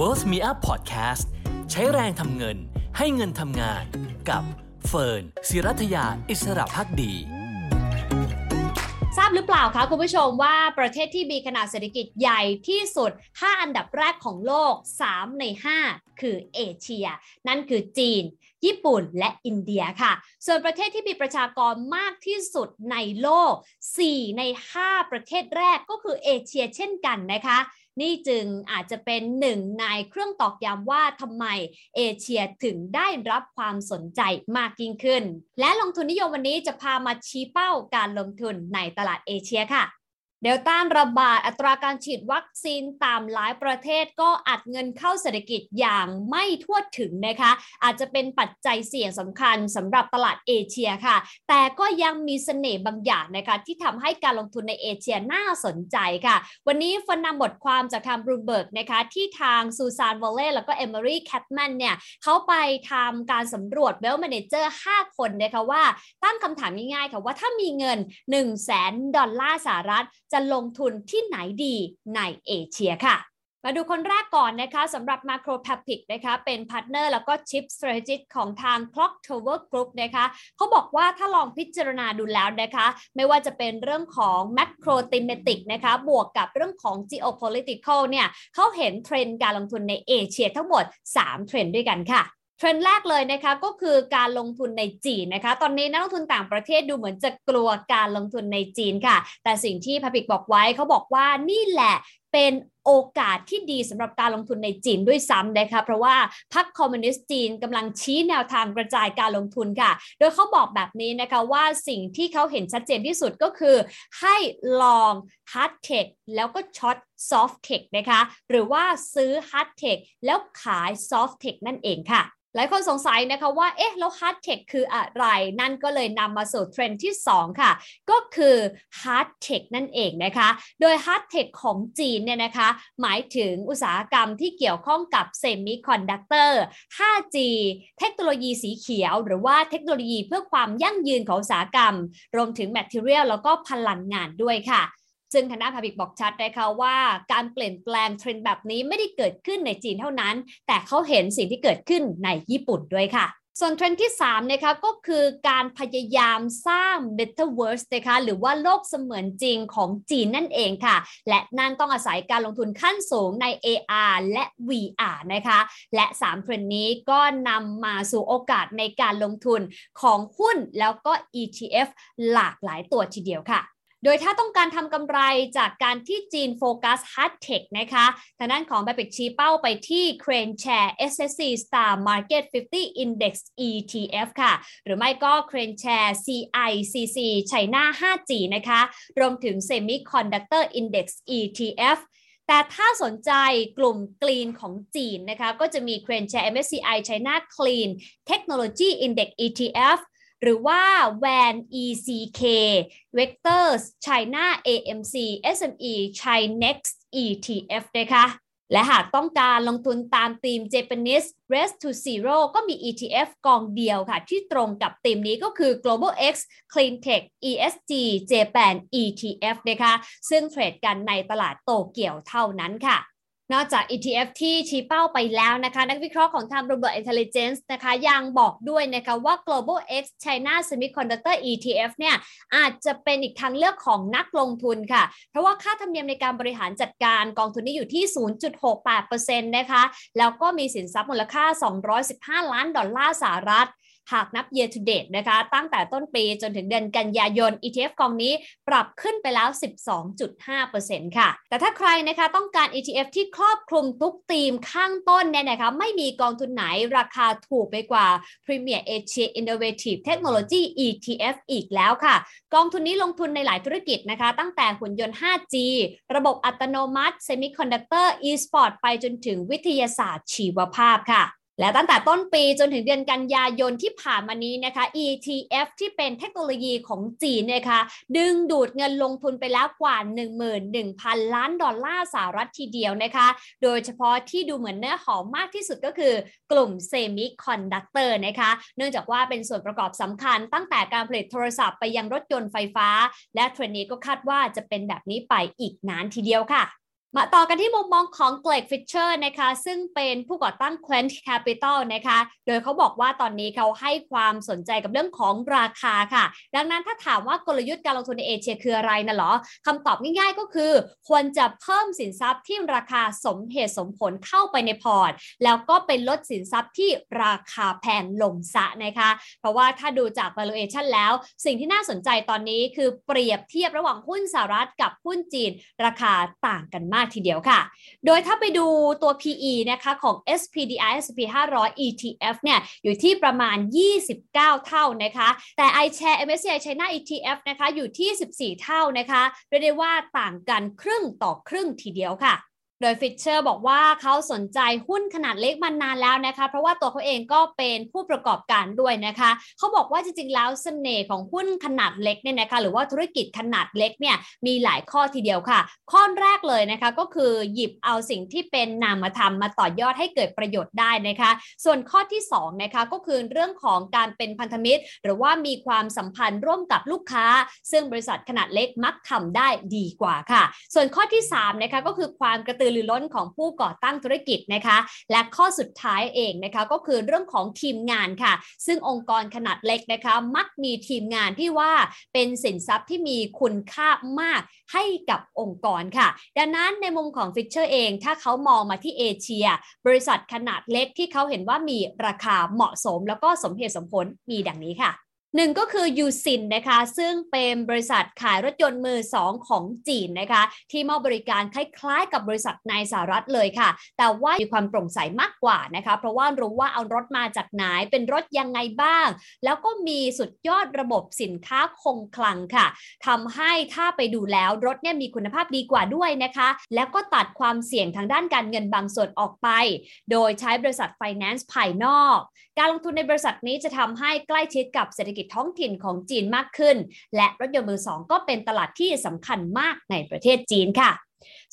Worth Me Up Podcast ใช้แรงทำเงินให้เงินทำงานกับเฟิร์นศิรัทยาอิสระพักดี ทราบหรือเปล่าคะคุณผู้ชมว่าประเทศที่มีขนาดเศรษฐกิจใหญ่ที่สุด 5 อันดับแรกของโลก 3 ใน 5 คือเอเชีย นั่นคือจีนญี่ปุ่นและอินเดียค่ะ ส่วนประเทศที่มีประชากรมากที่สุดในโลก 4 ใน 5 ประเทศแรกก็คือเอเชียเช่นกันนะคะ นี่จึงอาจจะเป็นหนึ่งในเครื่องตอกย้ำว่าทำไมเอเชียถึงได้รับความสนใจมากยิ่งขึ้น และลงทุนนิยมวันนี้จะพามาชี้เป้าการลงทุนในตลาดเอเชียค่ะ เดลต้านระบาดอัตราการฉีดวัคซีนตามหลายประเทศก็อัดเงินเข้าเศรษฐกิจอย่างไม่ทั่วถึงนะคะ อาจจะเป็นปัจจัยเสี่ยงสำคัญสำหรับตลาดเอเชียค่ะ แต่ก็ยังมีเสน่ห์บางอย่างนะคะที่ทำให้การลงทุนในเอเชียน่าสนใจค่ะ วันนี้ฟันนำบทความจากทางบรูเบิร์กนะคะที่ทาง Suzanne Woolley แล้วก็ Emily Cadman เนี่ยเขาไปทำการสำรวจ wealth manager 5 คนนะคะว่าตั้งคำถามง่ายๆค่ะว่าถ้ามีเงิน 1 0 0 0 0แสนดอลลาร์สหรัฐจะลงทุนที่ไหนดีในเอเชียค่ะ มาดูคนแรกก่อนนะคะสำหรับ Macro p a p i c นะคะเป็น partner แล้วก็ Chief Strategist ของทาง Clock Tower Group นะคะเขาบอกว่าถ้าลองพิจารณาดูแล้วนะคะ ไม่ว่าจะเป็นเรื่องของ Macro Thematic นะคะบวกกับเรื่องของ Geopolitical เนี่ยเขาเห็นเทรนด์การลงทุนในเอเชียทั้งหมด 3 เทรนด์ด้วยกันค่ะ เทรนด์แรกเลยนะคะก็คือการลงทุนในจีนนะคะ ตอนนี้นักลงทุนต่างประเทศดูเหมือนจะกลัวการลงทุนในจีนค่ะ แต่สิ่งที่ Papic บอกไว้เขาบอกว่านี่แหละเป็นโอกาสที่ดีสำหรับการลงทุนในจีนด้วยซ้ำนะคะเพราะว่าพรรคคอมมิวนิสต์จีนกำลังชี้แนวทางกระจายการลงทุนค่ะ โดยเขาบอกแบบนี้นะคะว่าสิ่งที่เขาเห็นชัดเจนที่สุดก็คือ ให้ long hard tech แล้วก็ short soft tech นะคะ หรือว่าซื้อ hard tech แล้วขาย soft tech นั่นเองค่ะ หลายคนสงสัยนะคะว่า เอ๊ะ แล้ว hard tech คืออะไร นั่นก็เลยนำมาสู่เทรนด์ที่ 2 ค่ะ ก็คือ hard tech นั่นเองนะคะ โดย hard tech ของจีนเนี่ยนะคะ หมายถึงอุตสาหกรรมที่เกี่ยวข้องกับ semiconductor 5G เทคโนโลยีสีเขียว หรือว่าเทคโนโลยีเพื่อความยั่งยืนของอุตสาหกรรม รวมถึง material แล้วก็พลังงานด้วยค่ะ ซึ่งทางด้านพาบิกบอกชัดนะคะว่าการเปลี่ยนแปลงเทรนด์แบบนี้ไม่ได้เกิดขึ้นในจีนเท่านั้น แต่เขาเห็นสิ่งที่เกิดขึ้นในญี่ปุ่นด้วยค่ะส่วนเทรนด์ที่3นะคะก็คือการพยายามสร้าง Metaverse นะคะหรือว่าโลกเสมือนจริงของจีนนั่นเองค่ะ และนั่นต้องอาศัยการลงทุนขั้นสูงใน AR และ VR นะคะ และ 3 เทรนด์นี้ก็นำมาสู่โอกาสในการลงทุนของหุ้นแล้วก็ ETF หลากหลายตัวทีเดียวค่ะ โดยถ้าต้องการทำกำไรจากการที่จีนโฟกัส Hard Tech นะคะทางด้านของแบบิกชี้เป้าไปที่ Crane Share SSC Star Market 50 Index ETF ค่ะ หรือไม่ก็ Crane Share CICC China 5G นะคะ รวมถึง Semiconductor Index ETF แต่ถ้าสนใจกลุ่มกลีนของจีนนะคะ ก็จะมี Crane Share MSCI China Clean Technology Index ETF หรือว่า WAN ECK Vectors China AMC SME Chinext ETF นะคะและหากต้องการลงทุนตามธีม Japanese Race to Zero ก็มี ETF กองเดียวค่ะ ที่ตรงกับธีมนี้ก็คือ Global X Clean Tech ESG Japan ETF นะคะ ซึ่งเทรดกันในตลาดโตเกียวเท่านั้นค่ะ นอกจาก ETF ที่ชี้เป้าไปแล้วนะคะ นักวิเคราะห์ของทาง Bloomberg Intelligence นะคะยังบอกด้วยนะคะว่า Global X China Semiconductor ETF เนี่ยอาจจะเป็นอีกทางเลือกของนักลงทุนค่ะ เพราะว่าค่าธรรมเนียมในการบริหารจัดการกองทุนนี้อยู่ที่ 0.68%นะคะ แล้วก็มีสินทรัพย์มูลค่า 215 ล้านดอลลาร์สหรัฐ หากนับ year to date นะคะ ตั้งแต่ต้นปีจนถึงเดือนกันยายน ETF กองนี้ปรับขึ้นไปแล้ว 12.5%ค่ะ แต่ถ้าใครนะคะต้องการ ETF ที่ครอบคลุมทุกธีมข้างต้นเนี่ยนะคะไม่มีกองทุนไหนราคาถูกไปกว่า Premier Asia Innovative Technology ETF อีกแล้วค่ะ กองทุนนี้ลงทุนในหลายธุรกิจนะคะ ตั้งแต่หุ่นยนต์ 5G ระบบอัตโนมัติ Semiconductor e-sport ไปจนถึงวิทยาศาสตร์ชีวภาพค่ะ และตั้งแต่ต้นปีจนถึงเดือนกันยายนที่ผ่านมานี้นะคะ ETF ที่เป็นเทคโนโลยีของจีนเนี่ยค่ะดึงดูดเงินลงทุนไปแล้วกว่า 11,000 ล้านดอลลาร์สหรัฐทีเดียวนะคะ โดยเฉพาะที่ดูเหมือนเนื้อหอมมากที่สุดก็คือกลุ่มเซมิคอนดักเตอร์นะคะ เนื่องจากว่าเป็นส่วนประกอบสำคัญตั้งแต่การผลิตโทรศัพท์ไปยังรถยนต์ไฟฟ้า และเทรนด์นี้ก็คาดว่าจะเป็นแบบนี้ไปอีกนานทีเดียวค่ะ มาต่อกันที่มุมมองของเกร็กฟิชเชอร์นะคะ ซึ่งเป็นผู้ก่อตั้ง Quent Capital นะคะ โดยเขาบอกว่าตอนนี้เขาให้ความสนใจกับเรื่องของราคาค่ะ ดังนั้นถ้าถามว่ากลยุทธ์การลงทุนในเอเชียคืออะไรนะหรอคำตอบง่ายๆก็คือ ควรจะเพิ่มสินทรัพย์ที่ราคาสมเหตุสมผลเข้าไปในพอร์ต แล้วก็เป็นลดสินทรัพย์ที่ราคาแพงลงซะนะคะ เพราะว่าถ้าดูจาก valuation แล้ว สิ่งที่น่าสนใจตอนนี้คือเปรียบเทียบระหว่างหุ้นสหรัฐกับหุ้นจีน ราคาต่างกันมากทีเดียวค่ะ โดยถ้าไปดูตัว PE นะคะของ SPDR S&P 500 ETF เนี่ยอยู่ที่ประมาณ 29 เท่านะคะ แต่ iShares MSCI China ETF นะคะอยู่ที่ 14 เท่านะคะเรียกได้ว่าต่างกันครึ่งต่อครึ่งทีเดียวค่ะ โดยฟิชเชอร์บอกว่าเขาสนใจหุ้นขนาดเล็กมานานแล้วนะคะ เพราะว่าตัวเขาเองก็เป็นผู้ประกอบการด้วยนะคะ เขาบอกว่าจริงๆ แล้วเสน่ห์ของหุ้นขนาดเล็กเนี่ยนะคะ หรือว่าธุรกิจขนาดเล็กเนี่ยมีหลายข้อทีเดียวค่ะ ข้อแรกเลยนะคะก็คือหยิบเอาสิ่งที่เป็นนามธรรมมาต่อยอดให้เกิดประโยชน์ได้นะคะ ส่วนข้อที่2นะคะก็คือเรื่องของการเป็นพันธมิตร หรือว่ามีความสัมพันธ์ร่วมกับลูกค้า ซึ่งบริษัทขนาดเล็กมักทำได้ดีกว่าค่ะ ส่วนข้อที่3นะคะก็คือความกระตือรือร้นของผู้ก่อตั้งธุรกิจนะคะ และข้อสุดท้ายเองนะคะก็คือเรื่องของทีมงานค่ะ ซึ่งองค์กรขนาดเล็กนะคะ มักมีทีมงานที่ว่าเป็นสินทรัพย์ที่มีคุณค่ามากให้กับองค์กรค่ะ ดังนั้นในมุมของฟิชเชอร์เอง ถ้าเขามองมาที่เอเชีย บริษัทขนาดเล็กที่เขาเห็นว่ามีราคาเหมาะสม แล้วก็สมเหตุสมผลมีดังนี้ค่ะ หนึ่งก็คือ Uxin นะคะซึ่งเป็นบริษัทขายรถยนต์มือสองของจีนนะคะที่มอบบริการคล้ายๆ กับบริษัทในสหรัฐเลยค่ะ แต่ว่ามีความโปร่งใสมากกว่านะคะเพราะว่ารู้ว่าเอารถมาจากไหนเป็นรถยังไงบ้าง แล้วก็มีสุดยอดระบบสินค้าคงคลังค่ะทำให้ถ้าไปดูแล้วรถเนี่ยมีคุณภาพดีกว่าด้วยนะคะ แล้วก็ตัดความเสี่ยงทางด้านการเงินบางส่วนออกไป โดยใช้บริษัทไฟแนนซ์ภายนอก การลงทุนในบริษัทนี้จะทำให้ใกล้ชิดกับเศรษฐกิจท้องถิ่นของจีนมากขึ้น และรถยนต์มือสองก็เป็นตลาดที่สำคัญมากในประเทศจีนค่ะ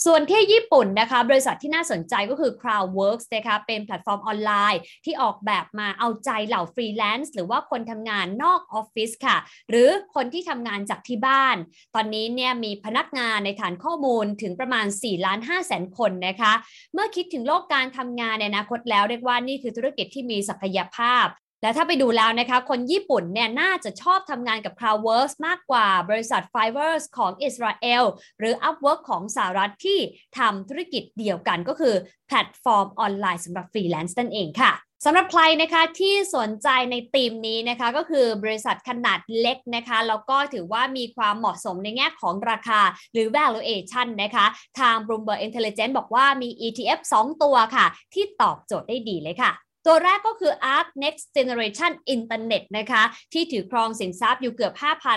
ส่วนที่ญี่ปุ่นนะคะบริษัทที่น่าสนใจก็คือ Crowdworks นะคะเป็นแพลตฟอร์มออนไลน์ที่ออกแบบมาเอาใจเหล่าฟรีแลนซ์หรือว่าคนทำงานนอกออฟฟิศค่ะ หรือคนที่ทำงานจากที่บ้าน ตอนนี้เนี่ยมีพนักงานในฐานข้อมูลถึงประมาณ4ล้าน5แสนคนนะคะ เมื่อคิดถึงโลกการทำงานในอนาคตแล้วเรียกว่านี่คือธุรกิจที่มีศักยภาพ และถ้าไปดูแล้วนะคะคนญี่ปุ่นเนี่ยน่าจะชอบทำงานกับ Crowdworks มากกว่าบริษัท Fiverr ของอิสราเอลหรือ Upwork ของสหรัฐที่ทำธุรกิจเดียวกันก็คือแพลตฟอร์มออนไลน์สำหรับฟรีแลนซ์นั่นเองค่ะสำหรับใครนะคะที่สนใจในธีมนี้นะคะก็คือบริษัทขนาดเล็กนะคะแล้วก็ถือว่ามีความเหมาะสมในแง่ของราคาหรือ valuation นะคะ ทาง Bloomberg Intelligence บอกว่ามี ETF 2 ตัวค่ะ ที่ตอบโจทย์ได้ดีเลยค่ะ ตัวแรกก็คือ ARK Next Generation Internet นะคะที่ถือครองสินทรัพย์อยู่เกือบ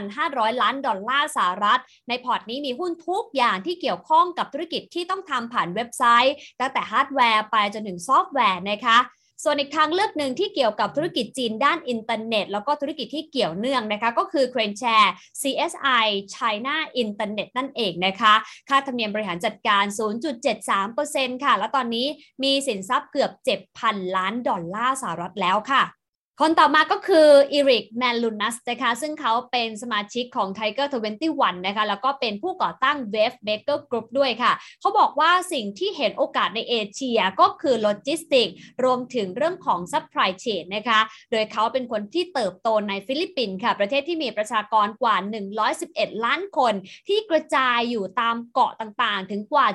5,500 ล้านดอลลาร์สหรัฐ ในพอร์ตนี้มีหุ้นทุกอย่างที่เกี่ยวข้องกับธุรกิจที่ต้องทำผ่านเว็บไซต์ ตั้งแต่ฮาร์ดแวร์ไปจนถึงซอฟต์แวร์นะคะ ส่วนอีกทางเลือกหนึ่งที่เกี่ยวกับธุรกิจจีนด้านอินเทอร์เน็ต แล้วก็ธุรกิจที่เกี่ยวเนื่องนะคะก็คือ c r a n Share CSI China Internet นั่นเองนะคะ ค่าธรรมเนียมบริหารจัดการ 0.73%ค่ะ แล้วตอนนี้มีสินทรัพย์เกือบ 7,000 ล้านดอลลาร์สหรัฐแล้วค่ะ คนต่อมาก็คือ Eric Manlunas นะคะซึ่งเขาเป็นสมาชิกของ Tiger 21นะคะแล้วก็เป็นผู้ก่อตั้ง Wavemaker Group ด้วยค่ะ เขาบอกว่าสิ่งที่เห็นโอกาสในเอเชียก็คือโลจิสติกรวมถึงเรื่องของ supply chain นะคะโดยเขาเป็นคนที่เติบโตในฟิลิปปินส์ค่ะ ประเทศที่มีประชากรกว่า 111 ล้านคน ที่กระจายอยู่ตามเกาะต่างๆ ถึงกว่า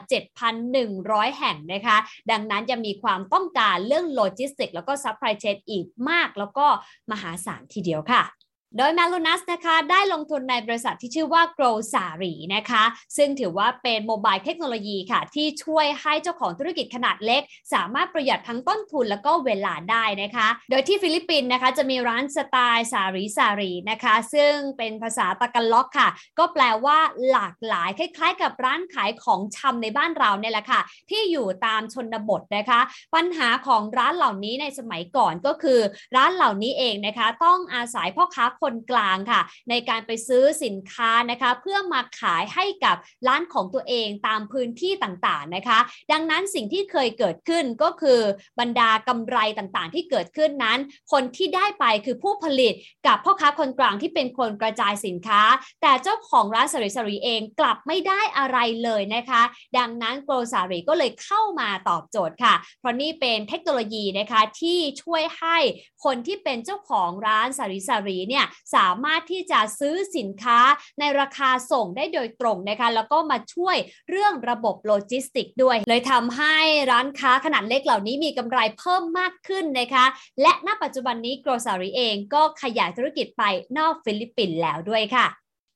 7,100 แห่งนะคะ ดังนั้นจะมีความต้องการเรื่องโลจิสติกแล้วก็ supply chain อีกมากแล้วก็มหาศาลทีเดียวค่ะ โดย m a l u n u s นะคะได้ลงทุนในบริษัทที่ชื่อว่า GrowSari นะคะ ซึ่งถือว่าเป็น mobile เทคโนโลยีค่ะ ที่ช่วยให้เจ้าของธุรกิจขนาดเล็ก สามารถประหยัดทั้งต้นทุนแล้วก็เวลาได้นะคะ โดยที่ฟิลิปปินส์นะคะจะมีร้านสไตล์ sari-sari นะคะ ซึ่งเป็นภาษาตากาล็อกค่ะ ก็แปลว่าหลากหลายคล้ายๆ กับร้านขายของชำในบ้านเราเนี่ยแหละค่ะ ที่อยู่ตามชนบทนะคะ ปัญหาของร้านเหล่านี้ในสมัยก่อนก็คือ ร้านเหล่านี้เองนะคะ ต้องอาศัยพ่อค้าคนคนกลางค่ะ ในการไปซื้อสินค้านะคะ เพื่อมาขายให้กับร้านของตัวเองตามพื้นที่ต่างๆนะคะ ดังนั้นสิ่งที่เคยเกิดขึ้นก็คือบรรดากำไรต่างๆ ที่เกิดขึ้นนั้น คนที่ได้ไปคือผู้ผลิตกับพ่อค้าคนกลางที่เป็นคนกระจายสินค้า แต่เจ้าของร้านสริสรีเองกลับไม่ได้อะไรเลยนะคะ ดังนั้นโกลสารีก็เลยเข้ามาตอบโจทย์ค่ะ เพราะนี่เป็นเทคโนโลยีนะคะที่ช่วยให้คนที่เป็นเจ้าของร้าน sari-sari เนี่ยสามารถที่จะซื้อสินค้าในราคาส่งได้โดยตรงนะคะแล้วก็มาช่วยเรื่องระบบโลจิสติกด้วย เลยทำให้ร้านค้าขนาดเล็กเหล่านี้มีกำไรเพิ่มมากขึ้นนะคะและณปัจจุบันนี้ GrowSari เองก็ขยายธุรกิจไปนอกฟิลิปปินส์แล้วด้วยค่ะ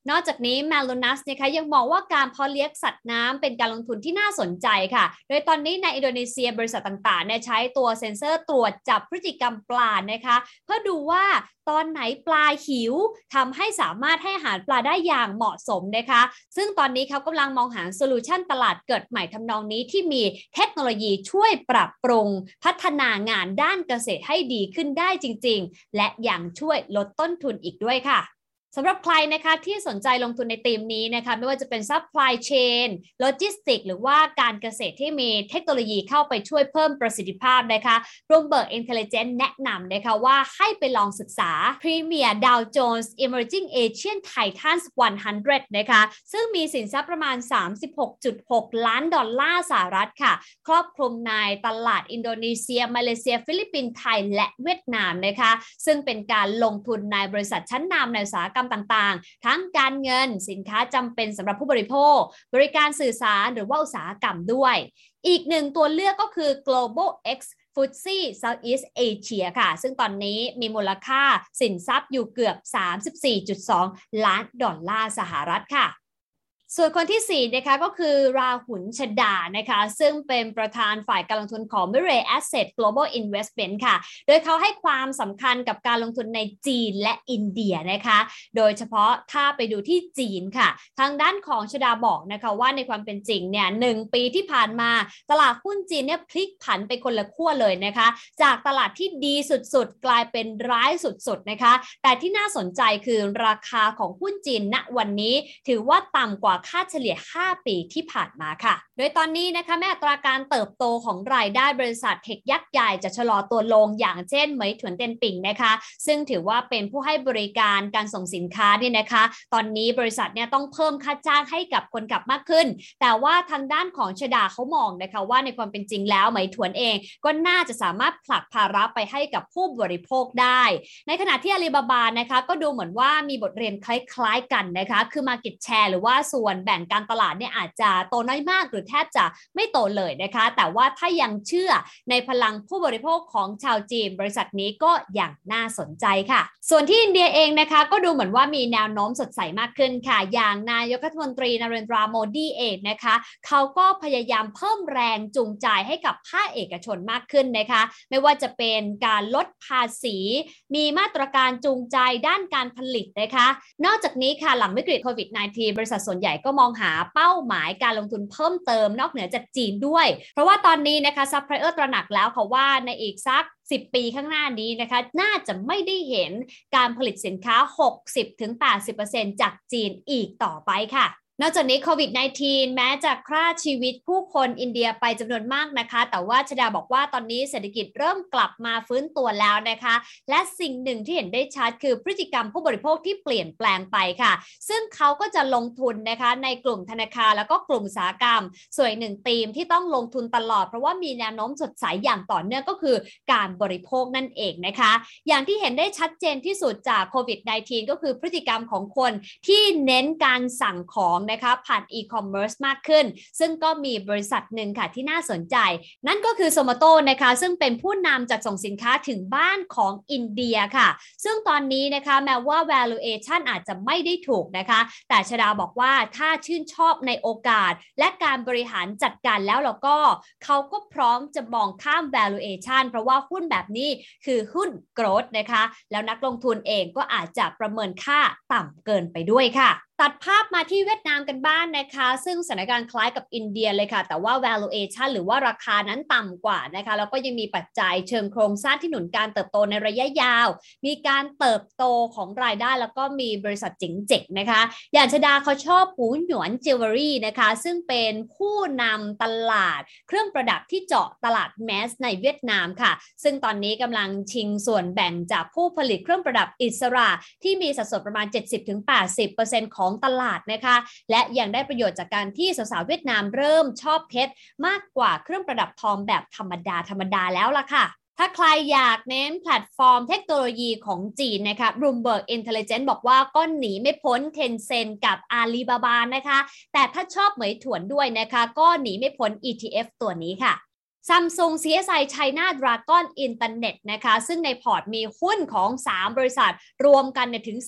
นอกจากนี้ Manlunas นะคะยังมองว่าการเพาะเลี้ยงสัตว์น้ำเป็นการลงทุนที่น่าสนใจค่ะ โดยตอนนี้ในอินโดนีเซียบริษัทต่างๆเนี่ยใช้ตัวเซ็นเซอร์ตรวจจับพฤติกรรมปลานะคะ เพื่อดูว่าตอนไหนปลาหิวทำให้สามารถให้อาหารปลาได้อย่างเหมาะสมนะคะ ซึ่งตอนนี้เขากำลังมองหา solution ตลาดเกิดใหม่ทำนองนี้ที่มีเทคโนโลยีช่วยปรับปรุง พัฒนางานด้านเกษตรให้ดีขึ้นได้จริง ๆ และยังช่วยลดต้นทุนอีกด้วยค่ะ สำหรับใครนะคะที่สนใจลงทุนในธีมนี้นะคะไม่ว่าจะเป็น supply chain โลจิสติกหรือว่าการเกษตรที่มีเทคโนโลยีเข้าไปช่วยเพิ่มประสิทธิภาพนะคะBloomberg Intelligence แนะนำนะคะว่าให้ไปลองศึกษา Premia Dow Jones Emerging ASEAN Titans 100 นะคะซึ่งมีสินทรัพย์ประมาณ 36.6 ล้านดอลลาร์สหรัฐค่ะ ครอบคลุมในตลาดอินโดนีเซีย มาเลเซีย ฟิลิปปินส์ไทย และเวียดนามนะคะซึ่งเป็นการลงทุนในบริษัทชั้นนำในอุตสาหกรรมต่างๆ ทั้งการเงิน สินค้าจำเป็นสำหรับผู้บริโภค บริการสื่อสารหรือว่าอุตสาหกรรมด้วย อีกหนึ่งตัวเลือกก็คือ global x f t s e Southeast Asia ค่ะ ซึ่งตอนนี้มีมูลค่าสินทรัพย์อยู่เกือบ 34.2 ล้านดอลลาร์สหรัฐค่ะ ส่วนคนที่4นะคะก็คือราหุนชดานะคะซึ่งเป็นประธานฝ่ายการลงทุนของ m i r a y Asset Global Investment ค่ะ โดยเขาให้ความสำคัญกับการลงทุนในจีนและอินเดียนะคะ โดยเฉพาะถ้าไปดูที่จีนค่ะ ทางด้านของชดาบอกนะคะว่าในความเป็นจริงเนี่ยหปีที่ผ่านมาตลาดหุ้นจีนเนี่ยพลิกผันไปคนละขั้วเลยนะคะ จากตลาดที่ดีสุดๆ กลายเป็นร้ายสุดๆนะคะ แต่ที่น่าสนใจคือราคาของหุ้นจีนณวันนี้ถือว่าต่ำกว่าค่าเฉลี่ย 5 ปีที่ผ่านมาค่ะ โดยตอนนี้นะคะแม้อัตราการเติบโตของรายได้บริษัทเทคยักษ์ใหญ่จะชะลอตัวลงอย่างเช่นเหมยถวนเตียนปิ่งนะคะ ซึ่งถือว่าเป็นผู้ให้บริการการส่งสินค้าเนี่ยนะคะ ตอนนี้บริษัทเนี่ยต้องเพิ่มค่าจ้างให้กับคนขับมากขึ้น แต่ว่าทางด้านของชดาเขามองนะคะว่าในความเป็นจริงแล้วเหมถวนเองก็น่าจะสามารถผลักภาระไปให้กับผู้บริโภคได้ ในขณะที่อาลีบาบานะคะก็ดูเหมือนว่ามีบทเรียนคล้ายๆกันนะคะ คือมาเก็ตแชร์หรือว่าส่วนแบ่งการตลาดเนี่ยอาจจะโตน้อยมากหรือแทบจะไม่โตเลยนะคะ แต่ว่าถ้ายังเชื่อในพลังผู้บริโภคของชาวจีน บริษัทนี้ก็อย่างน่าสนใจค่ะ ส่วนที่อินเดียเองนะคะก็ดูเหมือนว่ามีแนวโน้มสดใสมากขึ้นค่ะ อย่างนายกรัฐมนตรีนเรนทราโมดีเองนะคะเขาก็พยายามเพิ่มแรงจูงใจให้กับภาคเอกชนมากขึ้นนะคะ ไม่ว่าจะเป็นการลดภาษี มีมาตรการจูงใจด้านการผลิตนะคะ นอกจากนี้ค่ะหลังวิกฤตโควิด -19 บริษัทส่วนใหญ่ก็มองหาเป้าหมายการลงทุนเพิ่มเติมนอกเหนือจากจีนด้วย เพราะว่าตอนนี้นะคะซัพพลายเออร์ตระหนักแล้วค่ะว่าในอีกสัก10 ปีข้างหน้านี้นะคะน่าจะไม่ได้เห็นการผลิตสินค้า 60-80%จากจีนอีกต่อไปค่ะ นอกจากนี้โควิด -19 แม้จะฆ่าชีวิตผู้คนอินเดียไปจำนวนมากนะคะ แต่ว่าชดาบอกว่าตอนนี้เศรษฐกิจเริ่มกลับมาฟื้นตัวแล้วนะคะ และสิ่งหนึ่งที่เห็นได้ชัดคือพฤติกรรมผู้บริโภคที่เปลี่ยนแปลงไปค่ะ ซึ่งเขาก็จะลงทุนนะคะในกลุ่มธนาคารแล้วก็กลุ่มอุตสาหกรรม ส่วนหนึ่งธีมที่ต้องลงทุนตลอด เพราะว่ามีแนวโน้มสดใสอย่างต่อเนื่องก็คือการบริโภคนั่นเองนะคะ อย่างที่เห็นได้ชัดเจนที่สุดจากโควิด -19 ก็คือพฤติกรรมของคนที่เน้นการสั่งของนะคะผ่านอีคอมเมิร์ซมากขึ้น ซึ่งก็มีบริษัทหนึ่งค่ะที่น่าสนใจ นั่นก็คือโซมาโตนะคะซึ่งเป็นผู้นำจัดส่งสินค้าถึงบ้านของอินเดียค่ะ ซึ่งตอนนี้นะคะแม้ว่า valuation อาจจะไม่ได้ถูกนะคะ แต่ชดาบอกว่าถ้าชื่นชอบในโอกาส และการบริหารจัดการแล้วแล้วก็เขาก็พร้อมจะมองข้าม valuation เพราะว่าหุ้นแบบนี้คือหุ้น growth นะคะ แล้วนักลงทุนเองก็อาจจะประเมินค่าต่ำเกินไปด้วยค่ะ ตัดภาพมาที่เวียดนามกันบ้างนนะคะ ซึ่งสถานการณ์คล้ายกับอินเดียเลยค่ะ แต่ว่า valuation หรือว่าราคานั้นต่ำกว่านะคะแล้วก็ยังมีปัจจัยเชิงโครงสร้างที่หนุนการเติบโตในระยะยาว มีการเติบโตของรายได้แล้วก็มีบริษัทจิงเจ็กนะคะ อย่างชดาเขาชอบปูหยวนจิวเวลรี่นะคะ ซึ่งเป็นผู้นำตลาดเครื่องประดับที่เจาะตลาด mass ในเวียดนามค่ะ ซึ่งตอนนี้กำลังชิงส่วนแบ่งจากผู้ผลิตเครื่องประดับอิสระ ที่มีสัดส่วนประมาณ 70-80%ของตลาดนะคะ และยังได้ประโยชน์จากการที่สาวๆเวียดนามเริ่มชอบเพชรมากกว่าเครื่องประดับทองแบบธรรมดาธรรมดาแล้วล่ะค่ะถ้าใครอยากเน้นแพลตฟอร์มเทคโนโลยีของจีนนะคะ Bloomberg Intelligence บอกว่าก็หนีไม่พ้น Tencent กับ Alibaba นะคะ แต่ถ้าชอบเหมยถวนด้วยนะคะ ก็หนีไม่พ้น ETF ตัวนี้ค่ะ Samsung CSI China Dragon Internet นะคะ ซึ่งในพอร์ตมีหุ้นของ 3 บริษัทรวมกันถึง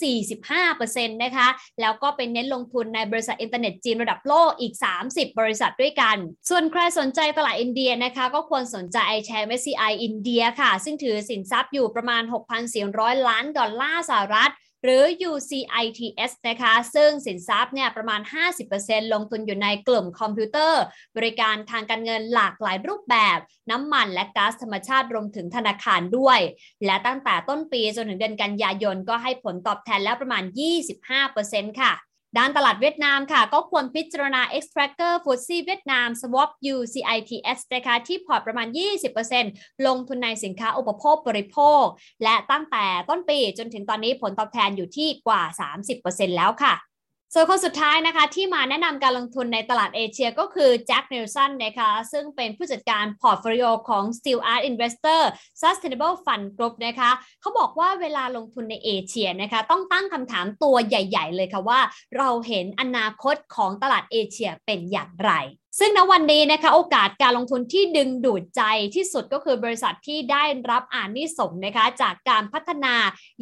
45%นะคะ แล้วก็เป็นเน้นลงทุนในบริษัทอินเทอร์เน็ตจีนระดับโลกอีก 30 บริษัทด้วยกัน ส่วนใครสนใจตลาดอินเดียนะคะ ก็ควรสนใจ iShares MSCI อินเดียค่ะ ซึ่งถือสินทรัพย์อยู่ประมาณ 6,400 ล้านดอลลาร์สหรัฐ หรือ UCITS นะคะ ซึ่งสินทรัพย์เนี่ยประมาณ 50%ลงทุนอยู่ในกลุ่มคอมพิวเตอร์ บริการทางการเงินหลากหลายรูปแบบ น้ำมันและก๊าซธรรมชาติรวมถึงธนาคารด้วย และตั้งแต่ต้นปีจนถึงเดือนกันยายนก็ให้ผลตอบแทนแล้วประมาณ 25%ค่ะ ด้านตลาดเวียดนามค่ะ ก็ควรพิจารณา Xtrackers FTSE เวียดนาม Swap UCITS นะคะที่พอร์ตประมาณ 20%ลงทุนในสินค้าอุปโภคบริโภค และตั้งแต่ต้นปีจนถึงตอนนี้ผลตอบแทนอยู่ที่กว่า 30%แล้วค่ะ ส่วนคนสุดท้ายนะคะที่มาแนะนำการลงทุนในตลาดเอเชียก็คือแจ็คเนลสันนะคะซึ่งเป็นผู้จัดการพอร์ตโฟลิโอของ Stewart Investors Sustainable Fund Group นะคะเขาบอกว่าเวลาลงทุนในเอเชียนะคะต้องตั้งคำถามตัวใหญ่ ๆ เลยค่ะว่า เราเห็นอนาคตของตลาดเอเชียเป็นอย่างไรซึ่งณวันนี้นะคะโอกาสการลงทุนที่ดึงดูดใจที่สุดก็คือบริษัทที่ได้รับอานิสงส์นะคะจากการพัฒนา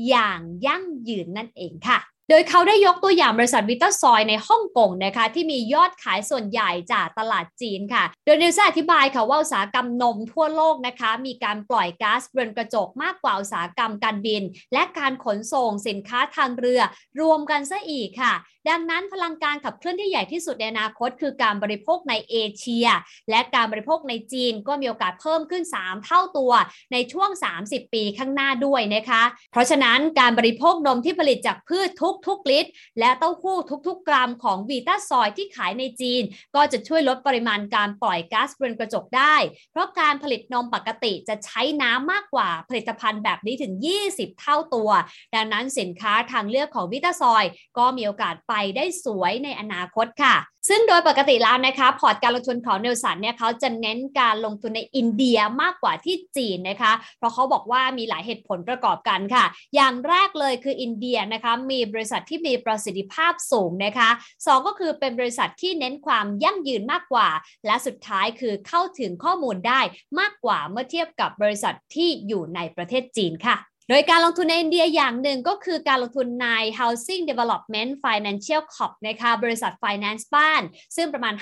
อย่างยั่งยืนนั่นเองค่ะ โดยเขาได้ยกตัวอย่างบริษัทวิตาซอยในฮ่องกงนะคะที่มียอดขายส่วนใหญ่จากตลาดจีนค่ะ โดยนิวซ่าอธิบายค่ะว่าอุตสาหกรรมนมทั่วโลกนะคะมีการปล่อยก๊าซเรือนกระจกมากกว่าอุตสาหกรรมการบิน และการขนส่งสินค้าทางเรือรวมกันซะอีกค่ะดังนั้นพลังการขับเคลื่อนที่ใหญ่ที่สุดในอนาคต คือการบริโภคในเอเชีย และการบริโภคในจีนก็มีโอกาสเพิ่มขึ้น 3 เท่าตัวในช่วง 30 ปีข้างหน้าด้วยนะคะ เพราะฉะนั้นการบริโภคนมที่ผลิตจากพืชทุกทุกลิตร และเต้าหู้ทุกๆ กรัมของวีตาซอยที่ขายในจีน ก็จะช่วยลดปริมาณการปล่อยก๊าซเรือนกระจกได้ เพราะการผลิตนมปกติจะใช้น้ำมากกว่าผลิตภัณฑ์แบบนี้ถึง 20 เท่าตัว ดังนั้นสินค้าทางเลือกของวิตาซอย ก็มีโอกาสไปได้สวยในอนาคตค่ะ ซึ่งโดยปกติแล้วนะคะ พอร์ตการลงทุนของเนลสันเนี่ยเขาจะเน้นการลงทุนในอินเดียมากกว่าที่จีนนะคะ เพราะเขาบอกว่ามีหลายเหตุผลประกอบกันค่ะ อย่างแรกเลยคืออินเดียนะคะมีบริษัทที่มีประสิทธิภาพสูงนะคะสองก็คือเป็นบริษัทที่เน้นความยั่งยืนมากกว่า และสุดท้ายคือเข้าถึงข้อมูลได้มากกว่าเมื่อเทียบกับบริษัทที่อยู่ในประเทศจีนค่ะ โดยการลงทุนในอินเดียอย่างหนึ่งก็คือการลงทุนใน Housing Development Financial Corp นะคะบริษัท Finance บ้าน ซึ่งประมาณ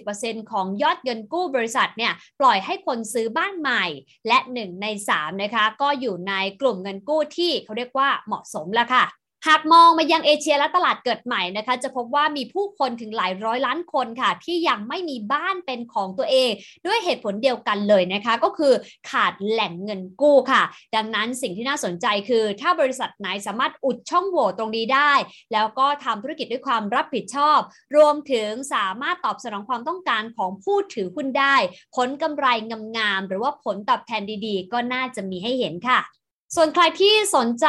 50%ของยอดเงินกู้บริษัทเนี่ยปล่อยให้คนซื้อบ้านใหม่ และ 1 ใน3นะคะก็อยู่ในกลุ่มเงินกู้ที่เขาเรียกว่าเหมาะสมแล้วค่ะ หากมองมายังเอเชียและตลาดเกิดใหม่นะคะ จะพบว่ามีผู้คนถึงหลายร้อยล้านคนค่ะ ที่ยังไม่มีบ้านเป็นของตัวเอง ด้วยเหตุผลเดียวกันเลยนะคะ ก็คือขาดแหล่งเงินกู้ค่ะ ดังนั้นสิ่งที่น่าสนใจคือ ถ้าบริษัทไหนสามารถอุดช่องโหว่ตรงนี้ได้ แล้วก็ทำธุรกิจด้วยความรับผิดชอบ รวมถึงสามารถตอบสนองความต้องการของผู้ถือหุ้นได้ ผลกำไรงามๆหรือว่าผลตอบแทนดีๆ ก็น่าจะมีให้เห็นค่ะ ส่วนใครที่สนใจ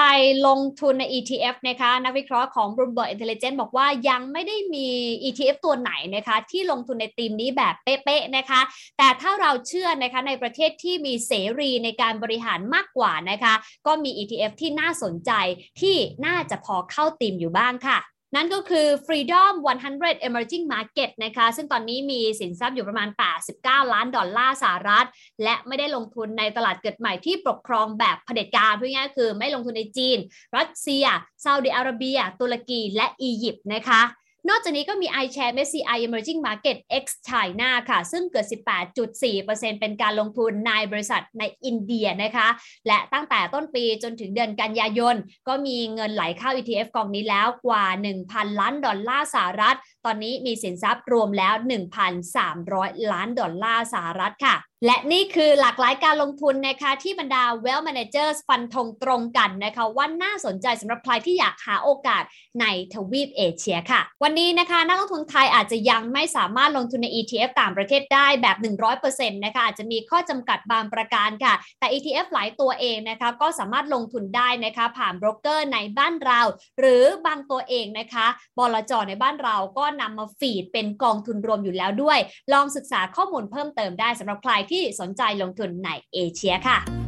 ลงทุนใน ETF นะคะนักวิเคราะห์ของ Bloomberg Intelligence บอกว่ายังไม่ได้มี ETF ตัวไหนนะคะที่ลงทุนในธีมนี้แบบเป๊ะๆนะคะ แต่ถ้าเราเชื่อนะคะในประเทศที่มีเสรีในการบริหารมากกว่านะคะ ก็มี ETF ที่น่าสนใจที่น่าจะพอเข้าธีมอยู่บ้างค่ะ นั่นก็คือ Freedom 100 Emerging Market นะคะ ซึ่งตอนนี้มีสินทรัพย์อยู่ประมาณ 89 ล้านดอลลาร์สหรัฐ และไม่ได้ลงทุนในตลาดเกิดใหม่ที่ปกครองแบบเผด็จการพูดง่ายคือไม่ลงทุนในจีน รัสเซียซาอุดิอาระเบีย ตุรกีและอียิปต์นะคะ นอกจากนี้ก็มี iShare MSCI Emerging Market X China ค่ะ ซึ่งเกิด 18.4%เป็นการลงทุนในบริษัทในอินเดียนะคะ และตั้งแต่ต้นปีจนถึงเดือนกันยายน ก็มีเงินไหลเข้า ETF กองนี้แล้วกว่า 1,000 ล้านดอลลาร์สหรัฐ ตอนนี้มีสินทรัพย์รวมแล้ว 1,300 ล้านดอลลาร์สหรัฐค่ะ และนี่คือหลากหลายการลงทุนนะคะที่บรรดา Well Managers ฟันธงตรงกันนะคะว่าน่าสนใจสำหรับใครที่อยากหาโอกาสในทวีปเอเชียค่ะ วันนี้นะคะนักลงทุนไทยอาจจะยังไม่สามารถลงทุนใน ETF ต่างประเทศได้แบบ 100%นะคะอาจจะมีข้อจำกัดบางประการค่ะ แต่ ETF หลายตัวเองนะคะก็สามารถลงทุนได้นะคะผ่านโบรกเกอร์ในบ้านเรา หรือบางตัวเองนะคะบลจในบ้านเราก็นำมา feed เป็นกองทุนรวมอยู่แล้วด้วย ลองศึกษาข้อมูลเพิ่มเติมได้สำหรับใครที่สนใจลงทุนในเอเชียค่ะ